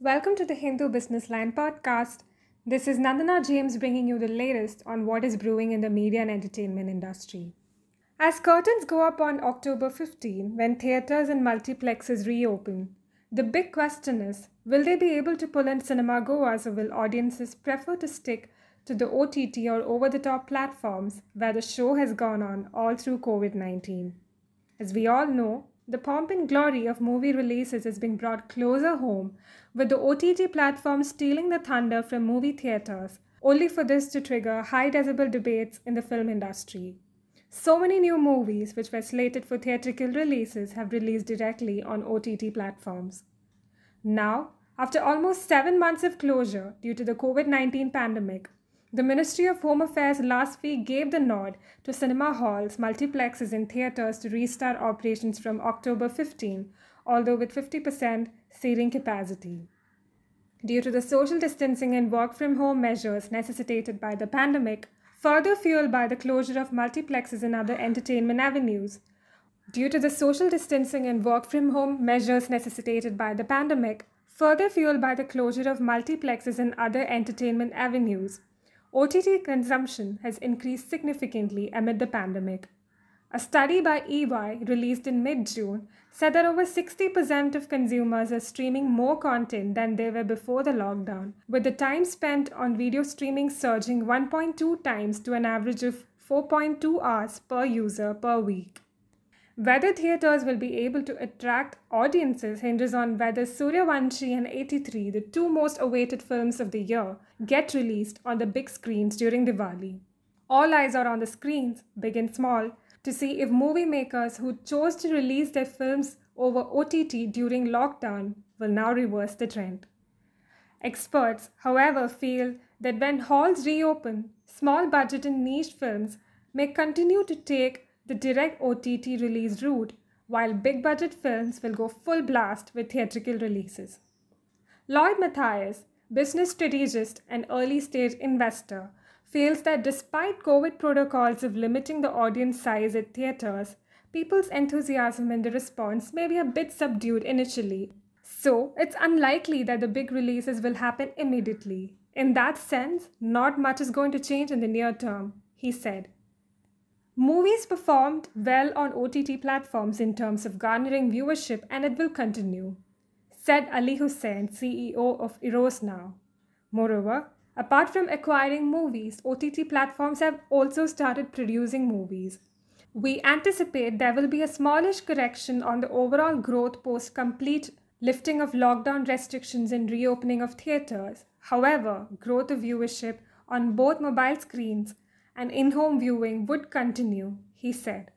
Welcome to the Hindu Business Line podcast. This is Nandana James bringing you the latest on what is brewing in the media and entertainment industry. As curtains go up on October 15, when theatres and multiplexes reopen, the big question is will they be able to pull in cinema goers or will audiences prefer to stick to the OTT or over the top platforms where the show has gone on all through COVID 19? As we all know, the pomp and glory of movie releases is being brought closer home, with the OTT platform stealing the thunder from movie theaters, only for this to trigger high decibel debates in the film industry. So many new movies which were slated for theatrical releases have released directly on OTT platforms. Now, after almost seven months of closure due to the COVID 19 pandemic, the Ministry of Home Affairs last week gave the nod to cinema halls, multiplexes, and theatres to restart operations from October 15, although with 50% seating capacity. Due to the social distancing and work from home measures necessitated by the pandemic, further fueled by the closure of multiplexes and other entertainment avenues, due to the social distancing and work from home measures necessitated by the pandemic, further fueled by the closure of multiplexes and other entertainment avenues, OTT consumption has increased significantly amid the pandemic. A study by EY released in mid June said that over 60% of consumers are streaming more content than they were before the lockdown, with the time spent on video streaming surging 1.2 times to an average of 4.2 hours per user per week. Whether theaters will be able to attract audiences hinges on whether Sooryavanshi and 83, the two most awaited films of the year, get released on the big screens during Diwali. All eyes are on the screens, big and small, to see if movie makers who chose to release their films over OTT during lockdown will now reverse the trend. Experts, however, feel that when halls reopen, small budget and niche films may continue to take the direct OTT release route, while big budget films will go full blast with theatrical releases. Lloyd Matthias, business strategist and early stage investor, feels that despite COVID protocols of limiting the audience size at theaters, people's enthusiasm in the response may be a bit subdued initially. So, it's unlikely that the big releases will happen immediately. In that sense, not much is going to change in the near term, he said. Movies performed well on OTT platforms in terms of garnering viewership and it will continue, said Ali Hussain, CEO of Eros Now. Moreover, apart from acquiring movies, OTT platforms have also started producing movies. We anticipate there will be a smallish correction on the overall growth post complete lifting of lockdown restrictions and reopening of theaters. However, growth of viewership on both mobile screens and in home viewing would continue, he said.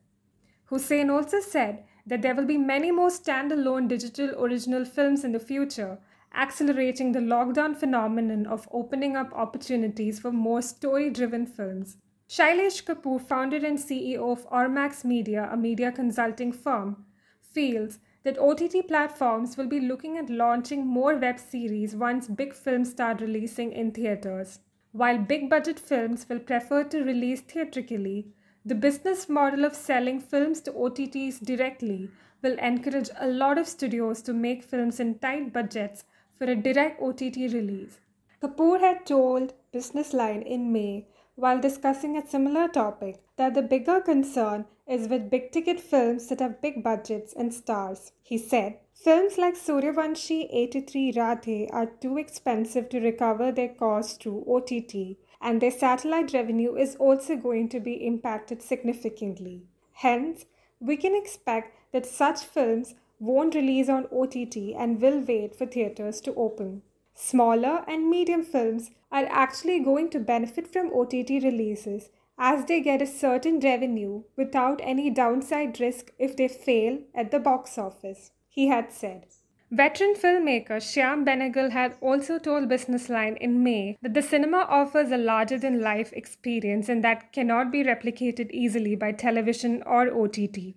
Hussain also said that there will be many more standalone digital original films in the future, accelerating the lockdown phenomenon of opening up opportunities for more story driven films. Shailesh Kapoor, founder and CEO of Ormax Media, a media consulting firm, feels that OTT platforms will be looking at launching more web series once big films start releasing in theaters. While big budget films will prefer to release theatrically, the business model of selling films to OTTs directly will encourage a lot of studios to make films in tight budgets for a direct OTT release. Kapoor had told Business Line in May while discussing a similar topic that the bigger concern is with big ticket films that have big budgets and stars. He said, Films like Sooryavanshi 83 Radhe are too expensive to recover their costs through OTT, and their satellite revenue is also going to be impacted significantly. Hence, we can expect that such films won't release on OTT and will wait for theaters to open. Smaller and medium films are actually going to benefit from OTT releases as they get a certain revenue without any downside risk if they fail at the box office he had said. Veteran filmmaker Shyam Benegal had also told Business Line in May that the cinema offers a larger than life experience and that cannot be replicated easily by television or OTT.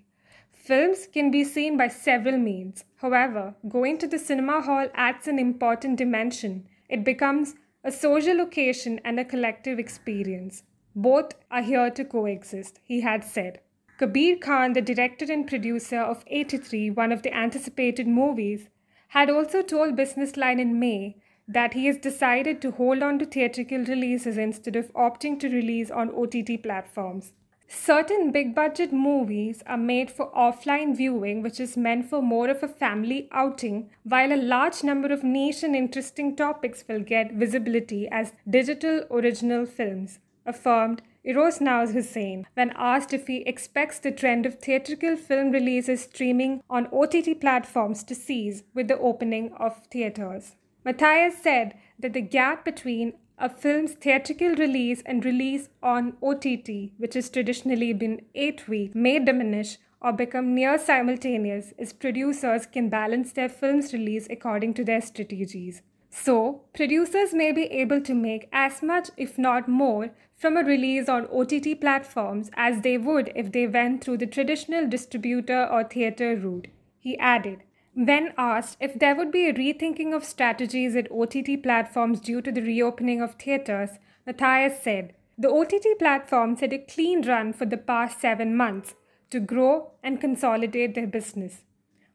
Films can be seen by several means. However, going to the cinema hall adds an important dimension. It becomes a social occasion and a collective experience. Both are here to coexist, he had said. Kabir Khan, the director and producer of 83, one of the anticipated movies, had also told Business Line in May that he has decided to hold on to theatrical releases instead of opting to release on OTT platforms. Certain big budget movies are made for offline viewing, which is meant for more of a family outing, while a large number of niche and interesting topics will get visibility as digital original films, affirmed Eros Now's Hussain when asked if he expects the trend of theatrical film releases streaming on OTT platforms to cease with the opening of theaters. Matthias said that the gap between a film's theatrical release and release on OTT, which has traditionally been eight weeks, may diminish or become near simultaneous as producers can balance their film's release according to their strategies. So, producers may be able to make as much, if not more, from a release on OTT platforms as they would if they went through the traditional distributor or theater route. He added, when asked if there would be a rethinking of strategies at OTT platforms due to the reopening of theaters, Matthias said, The OTT platforms had a clean run for the past seven months to grow and consolidate their business.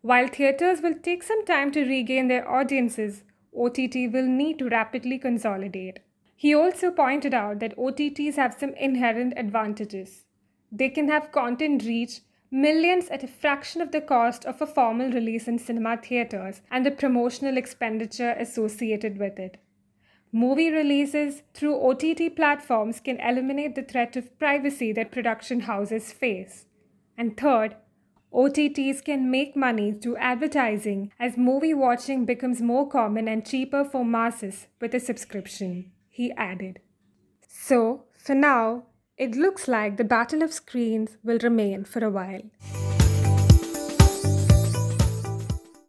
While theaters will take some time to regain their audiences, OTT will need to rapidly consolidate. He also pointed out that OTTs have some inherent advantages. They can have content reach millions at a fraction of the cost of a formal release in cinema theaters and the promotional expenditure associated with it. Movie releases through OTT platforms can eliminate the threat of privacy that production houses face. And third, OTTs can make money through advertising as movie watching becomes more common and cheaper for masses with a subscription, he added. So, for now, it looks like the battle of screens will remain for a while.